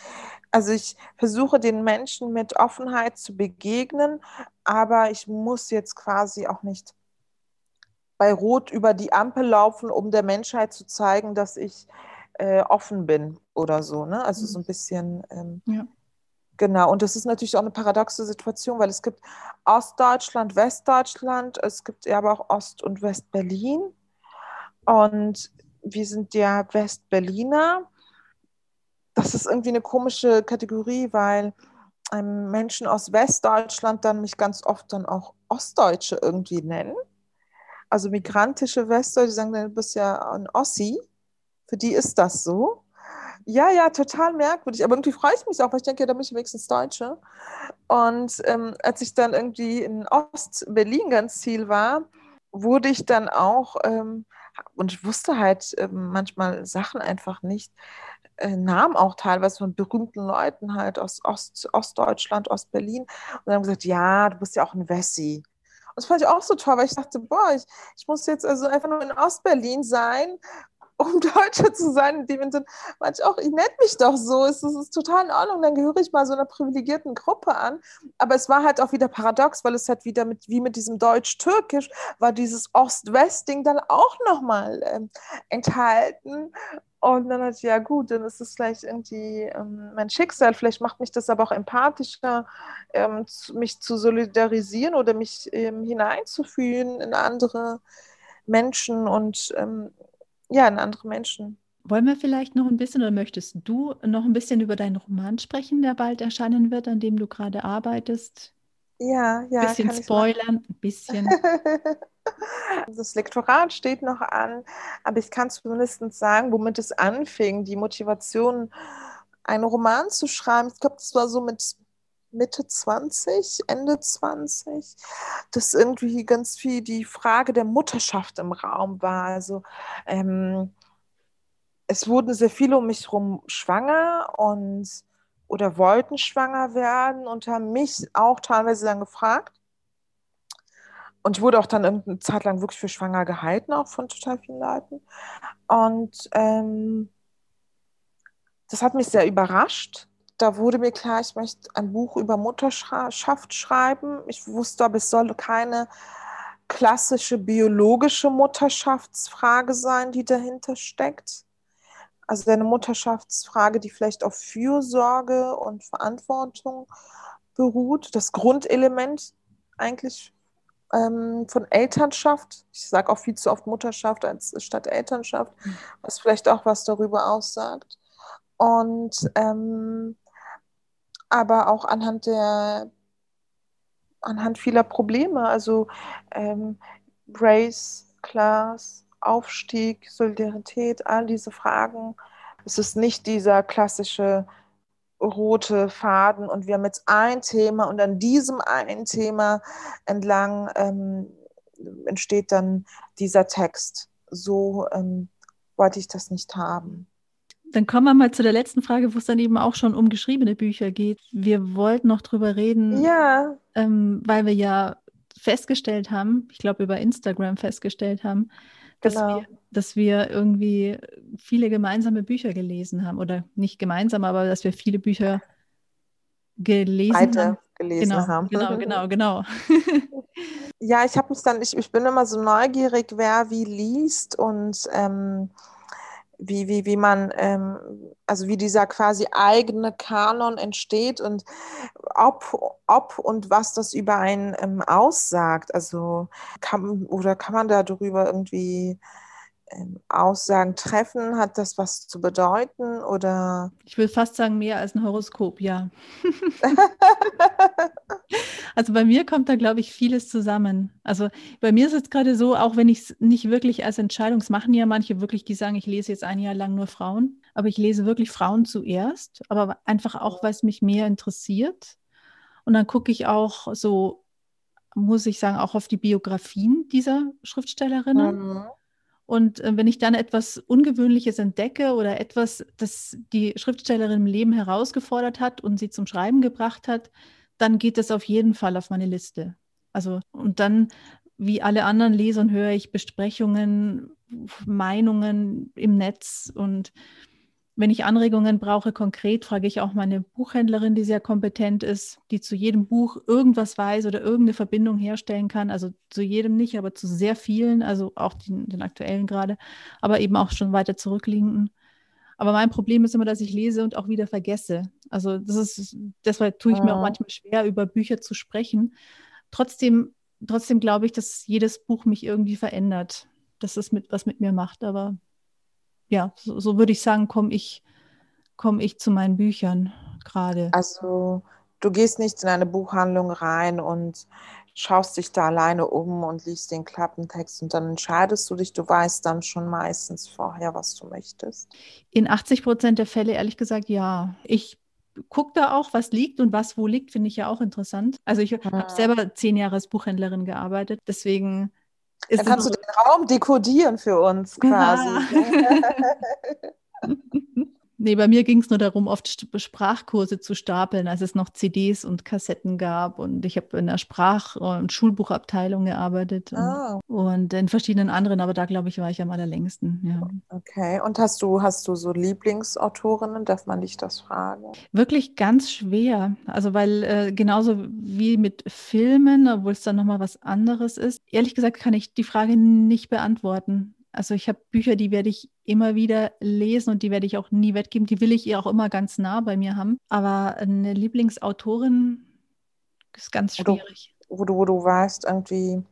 also ich versuche den Menschen mit Offenheit zu begegnen, aber ich muss jetzt quasi auch nicht bei Rot über die Ampel laufen, um der Menschheit zu zeigen, dass ich äh, offen bin oder so. Ne? Also so ein bisschen. Ähm, ja. Genau, und das ist natürlich auch eine paradoxe Situation, weil es gibt Ostdeutschland, Westdeutschland, es gibt aber auch Ost- und Westberlin. Und wir sind ja Westberliner. Das ist irgendwie eine komische Kategorie, weil ähm, Menschen aus Westdeutschland dann mich ganz oft dann auch Ostdeutsche irgendwie nennen. Also migrantische Westdeutsche sagen, du bist ja ein Ossi. Für die ist das so. Ja, ja, total merkwürdig. Aber irgendwie freue ich mich auch, weil ich denke, ja, da bin ich wenigstens Deutsche. Und ähm, als ich dann irgendwie in Ost-Berlin ganz Ziel war, wurde ich dann auch ähm, und ich wusste halt äh, manchmal Sachen einfach nicht. Äh, Namen auch teilweise von berühmten Leuten halt aus Ost, Ostdeutschland, Ostberlin. Und dann haben gesagt, ja, du bist ja auch ein Wessi. Und das fand ich auch so toll, weil ich dachte, boah, ich, ich muss jetzt also einfach nur in Ostberlin sein um Deutsche zu sein, in dem Sinne, manche auch, ich nenne mich doch so, es, es ist total in Ordnung, dann gehöre ich mal so einer privilegierten Gruppe an. Aber es war halt auch wieder paradox, weil es halt wieder mit, wie mit diesem Deutsch-Türkisch, war dieses Ost-West-Ding dann auch nochmal ähm, enthalten. Und dann hat ich, ja gut, dann ist es vielleicht irgendwie ähm, mein Schicksal, vielleicht macht mich das aber auch empathischer, ähm, zu, mich zu solidarisieren oder mich ähm, hineinzufühlen in andere Menschen. Und ähm, ja, in andere Menschen. Wollen wir vielleicht noch ein bisschen oder möchtest du noch ein bisschen über deinen Roman sprechen, der bald erscheinen wird, an dem du gerade arbeitest? Ja, ja. Ein bisschen spoilern, ein bisschen. Das Lektorat steht noch an, aber ich kann zumindest sagen, womit es anfing, die Motivation, einen Roman zu schreiben. Ich glaube, das war so mit Mitte 20, Ende 20, dass irgendwie ganz viel die Frage der Mutterschaft im Raum war. Also ähm, es wurden sehr viele um mich herum schwanger und oder wollten schwanger werden und haben mich auch teilweise dann gefragt. Und ich wurde auch dann eine Zeit lang wirklich für schwanger gehalten, auch von total vielen Leuten. Und ähm, das hat mich sehr überrascht, da wurde mir klar, ich möchte ein Buch über Mutterschaft schreiben. Ich wusste aber, es soll keine klassische biologische Mutterschaftsfrage sein, die dahinter steckt. Also eine Mutterschaftsfrage, die vielleicht auf Fürsorge und Verantwortung beruht. Das Grundelement eigentlich ähm, von Elternschaft. Ich sage auch viel zu oft Mutterschaft als statt Elternschaft, was vielleicht auch was darüber aussagt. Und ähm, aber auch anhand der anhand vieler Probleme, also ähm, Race, Class, Aufstieg, Solidarität, all diese Fragen. Es ist nicht dieser klassische rote Faden und wir haben jetzt ein Thema und an diesem einen Thema entlang ähm, entsteht dann dieser Text. So ähm, wollte ich das nicht haben. Dann kommen wir mal zu der letzten Frage, wo es dann eben auch schon um geschriebene Bücher geht. Wir wollten noch drüber reden, ja. ähm, weil wir ja festgestellt haben, ich glaube über Instagram festgestellt haben, dass, genau. wir, dass wir irgendwie viele gemeinsame Bücher gelesen haben. Oder nicht gemeinsam, aber dass wir viele Bücher gelesen Beide haben. gelesen genau, haben. Genau, genau, genau. ja, ich habe mich dann, ich, ich bin immer so neugierig, wer wie liest und ähm, wie, wie, wie man, ähm, also wie dieser quasi eigene Kanon entsteht und ob, ob und was das über einen ähm, aussagt. Also kann, oder kann man darüber irgendwie Aussagen treffen? Hat das was zu bedeuten oder? Ich will fast sagen, mehr als ein Horoskop, ja. also bei mir kommt da, glaube ich, vieles zusammen. Also bei mir ist es gerade so, auch wenn ich es nicht wirklich als Entscheidung, es machen ja manche wirklich, die sagen, ich lese jetzt ein Jahr lang nur Frauen, aber ich lese wirklich Frauen zuerst, aber einfach auch, weil es mich mehr interessiert. Und dann gucke ich auch so, muss ich sagen, auch auf die Biografien dieser Schriftstellerinnen. Mhm und äh, wenn ich dann etwas Ungewöhnliches entdecke oder etwas, das die Schriftstellerin im Leben herausgefordert hat und sie zum Schreiben gebracht hat, dann geht das auf jeden Fall auf meine Liste. Also, und dann, wie alle anderen Lesern, höre ich Besprechungen, Meinungen im Netz und wenn ich Anregungen brauche, konkret, frage ich auch meine Buchhändlerin, die sehr kompetent ist, die zu jedem Buch irgendwas weiß oder irgendeine Verbindung herstellen kann. Also zu jedem nicht, aber zu sehr vielen, also auch den, den aktuellen gerade, aber eben auch schon weiter zurückliegenden. Aber mein Problem ist immer, dass ich lese und auch wieder vergesse. Also das ist, deshalb tue ich mir auch ah. manchmal schwer, über Bücher zu sprechen. Trotzdem, trotzdem glaube ich, dass jedes Buch mich irgendwie verändert, dass es mit, was mit mir macht. Aber ja, so, so würde ich sagen, komme ich, komm ich zu meinen Büchern gerade. Also du gehst nicht in eine Buchhandlung rein und schaust dich da alleine um und liest den Klappentext und dann entscheidest du dich, du weißt dann schon meistens vorher, was du möchtest. In 80 Prozent der Fälle ehrlich gesagt ja. Ich gucke da auch, was liegt und was wo liegt, finde ich ja auch interessant. Also ich habe selber zehn Jahre als Buchhändlerin gearbeitet, deswegen dann kannst du den Raum dekodieren für uns quasi. Nee, bei mir ging es nur darum, oft Sprachkurse zu stapeln, als es noch CDs und Kassetten gab. Und ich habe in der Sprach- und Schulbuchabteilung gearbeitet oh. und, und, in verschiedenen anderen, aber da glaube ich, war ich am allerlängsten. Ja. Okay. Und hast du, hast du so Lieblingsautorinnen? Darf man dich das fragen? Wirklich ganz schwer. Also, weil äh, genauso wie mit Filmen, obwohl es dann nochmal was anderes ist, ehrlich gesagt kann ich die Frage nicht beantworten. Also ich habe Bücher, die werde ich immer wieder lesen und die werde ich auch nie weggeben. Die will ich ihr auch immer ganz nah bei mir haben. Aber eine Lieblingsautorin ist ganz schwierig. Wo du, wo du weißt, irgendwie.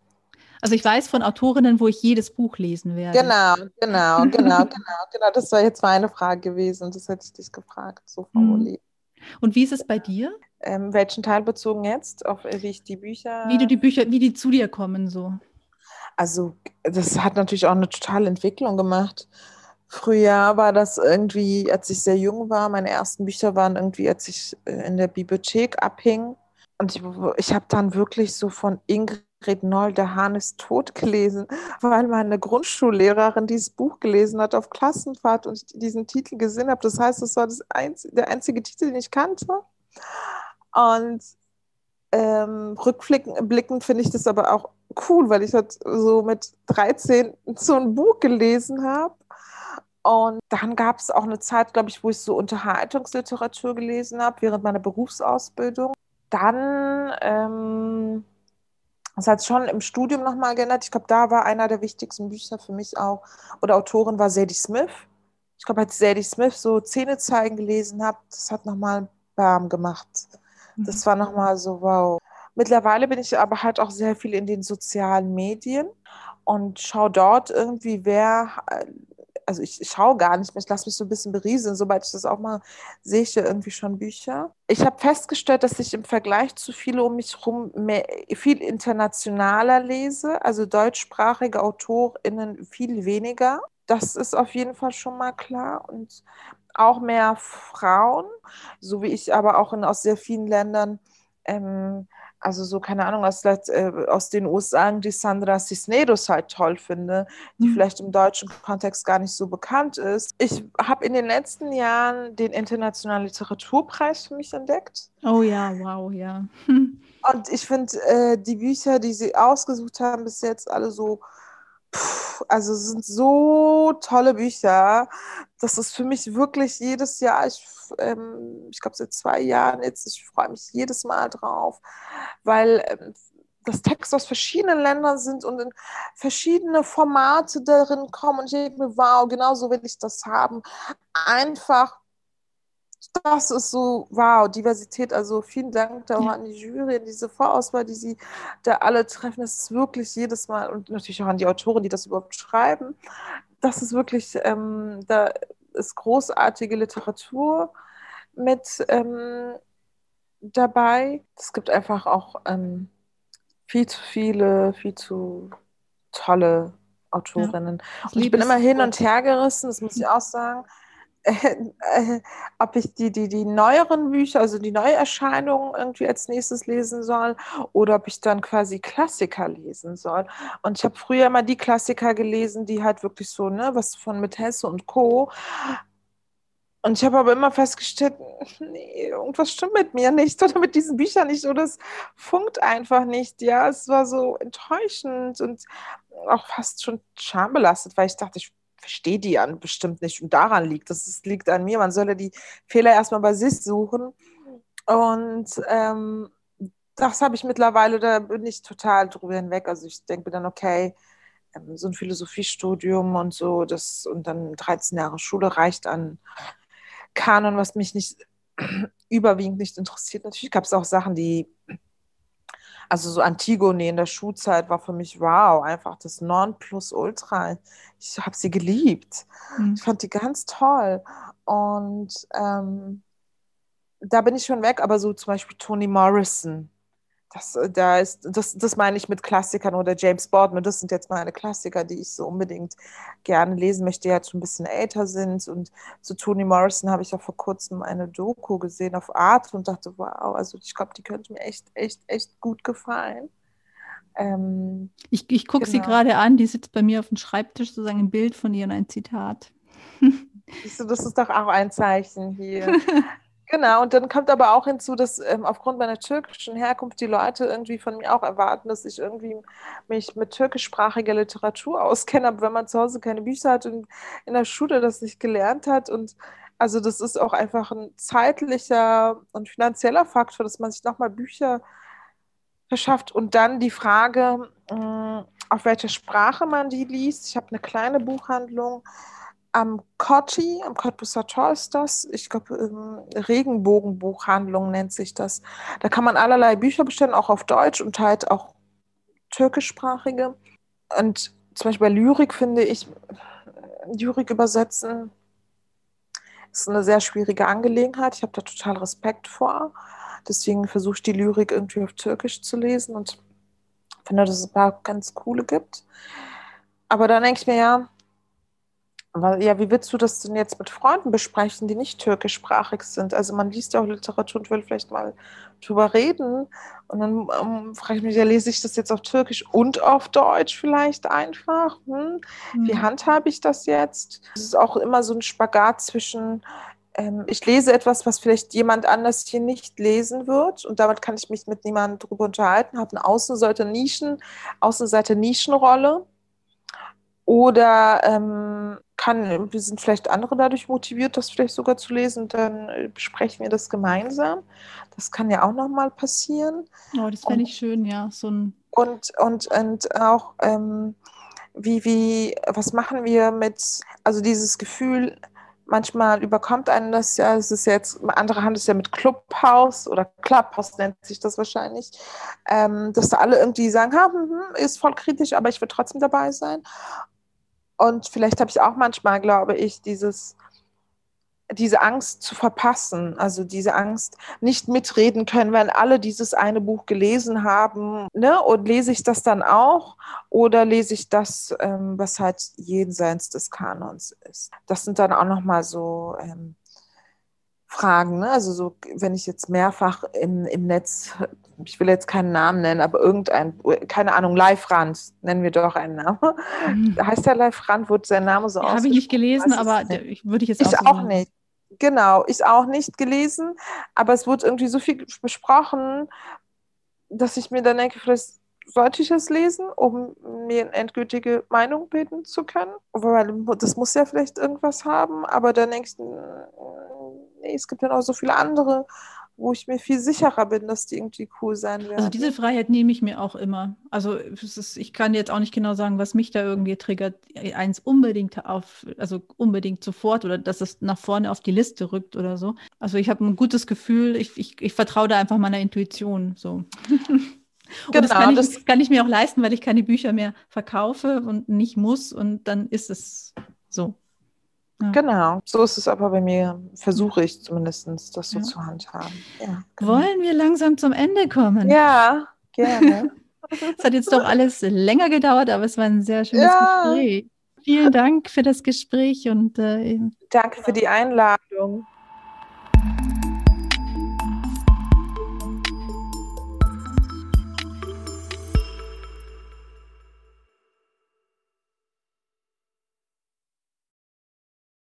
Also ich weiß von Autorinnen, wo ich jedes Buch lesen werde. Genau, genau, genau, genau, genau. Das war jetzt meine Frage gewesen. Das hätte ich dich gefragt, so formuliert. Und wie ist es bei dir? Ähm, welchen Teil bezogen jetzt? Auf äh, wie ich die Bücher. Wie du die Bücher, wie die zu dir kommen, so. Also, das hat natürlich auch eine totale Entwicklung gemacht. Früher war das irgendwie, als ich sehr jung war, meine ersten Bücher waren irgendwie, als ich äh, in der Bibliothek abhing. Und ich, ich habe dann wirklich so von Ingrid Noll, der Hahn ist tot gelesen, weil meine Grundschullehrerin dieses Buch gelesen hat auf Klassenfahrt und ich diesen Titel gesehen habe. Das heißt, das war das einzige, der einzige Titel, den ich kannte. Und ähm, rückblickend finde ich das aber auch cool, weil ich halt so mit 13 so ein Buch gelesen habe. Und dann gab es auch eine Zeit, glaube ich, wo ich so Unterhaltungsliteratur gelesen habe, während meiner Berufsausbildung. Dann, ähm, das hat schon im Studium nochmal geändert. Ich glaube, da war einer der wichtigsten Bücher für mich auch, oder Autorin war Sadie Smith. Ich glaube, als Sadie Smith so Zähne zeigen gelesen habe, das hat nochmal Bam gemacht. Das mhm. war nochmal so, wow. Mittlerweile bin ich aber halt auch sehr viel in den sozialen Medien und schaue dort irgendwie, wer, also ich schaue gar nicht mehr, ich lasse mich so ein bisschen berieseln, sobald ich das auch mal sehe ich ja irgendwie schon Bücher. Ich habe festgestellt, dass ich im Vergleich zu viele um mich herum viel internationaler lese, also deutschsprachige AutorInnen viel weniger. Das ist auf jeden Fall schon mal klar und auch mehr Frauen, so wie ich aber auch in, aus sehr vielen Ländern ähm, also so, keine Ahnung, aus, äh, aus den USA, die Sandra Cisneros halt toll finde, die mhm. vielleicht im deutschen Kontext gar nicht so bekannt ist. Ich habe in den letzten Jahren den Internationalen Literaturpreis für mich entdeckt. Oh ja, wow, ja. Und ich finde äh, die Bücher, die sie ausgesucht haben, bis jetzt alle so also es sind so tolle Bücher. Das ist für mich wirklich jedes Jahr, ich, ähm, ich glaube seit zwei Jahren jetzt, ich freue mich jedes Mal drauf, weil ähm, dass Texte aus verschiedenen Ländern sind und in verschiedene Formate darin kommen. Und ich denke mir, wow, genau so will ich das haben. Einfach, das ist so, wow, Diversität. Also vielen Dank da auch an die Jury, an diese Vorauswahl, die sie da alle treffen. Das ist wirklich jedes Mal und natürlich auch an die Autoren, die das überhaupt schreiben. Das ist wirklich, ähm, da ist großartige Literatur mit ähm, dabei. Es gibt einfach auch ähm, viel zu viele, viel zu tolle Autorinnen. Ja, und ich bin immer hin und her gerissen, das muss ich auch sagen. Äh, ob ich die, die, die neueren Bücher, also die Neuerscheinungen irgendwie als nächstes lesen soll oder ob ich dann quasi Klassiker lesen soll. Und ich habe früher immer die Klassiker gelesen, die halt wirklich so, ne, was von mit Hesse und Co. Und ich habe aber immer festgestellt, nee, irgendwas stimmt mit mir nicht oder mit diesen Büchern nicht oder es funkt einfach nicht. Ja, es war so enttäuschend und auch fast schon schambelastet, weil ich dachte, ich verstehe die an bestimmt nicht und daran liegt es. Es liegt an mir. Man solle die Fehler erstmal bei sich suchen. Und ähm, das habe ich mittlerweile, da bin ich total drüber hinweg. Also ich denke mir dann, okay, ähm, so ein Philosophiestudium und so, das und dann 13 Jahre Schule reicht an Kanon, was mich nicht überwiegend nicht interessiert. Natürlich gab es auch Sachen, die, also so Antigone in der Schulzeit war für mich wow, einfach das Nonplusultra. Ich habe sie geliebt. Mhm. Ich fand die ganz toll. Und ähm, da bin ich schon weg, aber so zum Beispiel Toni Morrison das, äh, da ist, das, das meine ich mit Klassikern oder James Baldwin. Das sind jetzt meine Klassiker, die ich so unbedingt gerne lesen möchte, die jetzt schon ein bisschen älter sind. Und zu Toni Morrison habe ich auch vor kurzem eine Doku gesehen auf Art und dachte, wow, also ich glaube, die könnte mir echt, echt, echt gut gefallen. Ähm, ich ich gucke genau. sie gerade an, die sitzt bei mir auf dem Schreibtisch, sozusagen ein Bild von ihr und ein Zitat. Siehst du, das ist doch auch ein Zeichen hier. Genau, und dann kommt aber auch hinzu, dass ähm, aufgrund meiner türkischen Herkunft die Leute irgendwie von mir auch erwarten, dass ich irgendwie mich mit türkischsprachiger Literatur auskenne, aber wenn man zu Hause keine Bücher hat und in der Schule das nicht gelernt hat und also das ist auch einfach ein zeitlicher und finanzieller Faktor, dass man sich nochmal Bücher verschafft und dann die Frage, mh, auf welcher Sprache man die liest. Ich habe eine kleine Buchhandlung am Kotti, am Cottbusser Tor ist das. Ich glaube, ähm, Regenbogenbuchhandlung nennt sich das. Da kann man allerlei Bücher bestellen, auch auf Deutsch und halt auch türkischsprachige. Und zum Beispiel bei Lyrik finde ich, Lyrik übersetzen ist eine sehr schwierige Angelegenheit. Ich habe da total Respekt vor. Deswegen versuche ich die Lyrik irgendwie auf Türkisch zu lesen und finde, dass es ein paar ganz coole gibt. Aber dann denke ich mir, ja, ja, wie willst du das denn jetzt mit Freunden besprechen, die nicht türkischsprachig sind? Also man liest ja auch Literatur und will vielleicht mal drüber reden. Und dann ähm, frage ich mich, ja, lese ich das jetzt auf Türkisch und auf Deutsch vielleicht einfach? Hm? Wie mhm. handhabe ich das jetzt? Es ist auch immer so ein Spagat zwischen, ähm, ich lese etwas, was vielleicht jemand anders hier nicht lesen wird und damit kann ich mich mit niemandem drüber unterhalten, habe eine Außenseite Nischen, Außenseite Nischenrolle. Oder ähm, kann, sind vielleicht andere dadurch motiviert, das vielleicht sogar zu lesen, dann äh, besprechen wir das gemeinsam. Das kann ja auch nochmal passieren. Oh, das fände ich schön, ja. So ein und, und, und auch, ähm, wie, wie, was machen wir mit, also dieses Gefühl, manchmal überkommt einen das ja, es ist jetzt, andere haben es ja mit Clubhouse oder Clubhouse nennt sich das wahrscheinlich, ähm, dass da alle irgendwie sagen, ha, hm, hm, ist voll kritisch, aber ich will trotzdem dabei sein. Und vielleicht habe ich auch manchmal, glaube ich, dieses, diese Angst zu verpassen, also diese Angst, nicht mitreden können, wenn alle dieses eine Buch gelesen haben. Ne? Und lese ich das dann auch oder lese ich das, ähm, was halt jenseits des Kanons ist? Das sind dann auch nochmal so ähm, Fragen. Ne? Also so, wenn ich jetzt mehrfach im, im Netz, ich will jetzt keinen Namen nennen, aber irgendein, keine Ahnung, Live-Rand, nennen wir doch einen Namen. Mhm. Heißt der Live-Rand, wurde sein Name so ja, Habe ich nicht gelesen, aber ich, würde ich jetzt auch Ich auch nicht. Genau, ich auch nicht gelesen, aber es wurde irgendwie so viel besprochen, dass ich mir dann denke, vielleicht sollte ich es lesen, um mir eine endgültige Meinung bilden zu können? Weil das muss ja vielleicht irgendwas haben, aber dann denke ich, nee, es gibt ja noch so viele andere wo ich mir viel sicherer bin, dass die irgendwie cool sein werden. Also diese Freiheit nehme ich mir auch immer. Also ist, ich kann jetzt auch nicht genau sagen, was mich da irgendwie triggert, eins unbedingt auf, also unbedingt sofort oder dass es nach vorne auf die Liste rückt oder so. Also ich habe ein gutes Gefühl, ich, ich, ich vertraue da einfach meiner Intuition so. Und genau, das, kann ich, das kann ich mir auch leisten, weil ich keine Bücher mehr verkaufe und nicht muss und dann ist es so. Ja. Genau, so ist es aber bei mir, versuche ich zumindest, das so ja. zu handhaben. Ja, genau. Wollen wir langsam zum Ende kommen? Ja, gerne. Es hat jetzt doch alles länger gedauert, aber es war ein sehr schönes. Gespräch. Vielen Dank für das Gespräch und äh, danke für die Einladung.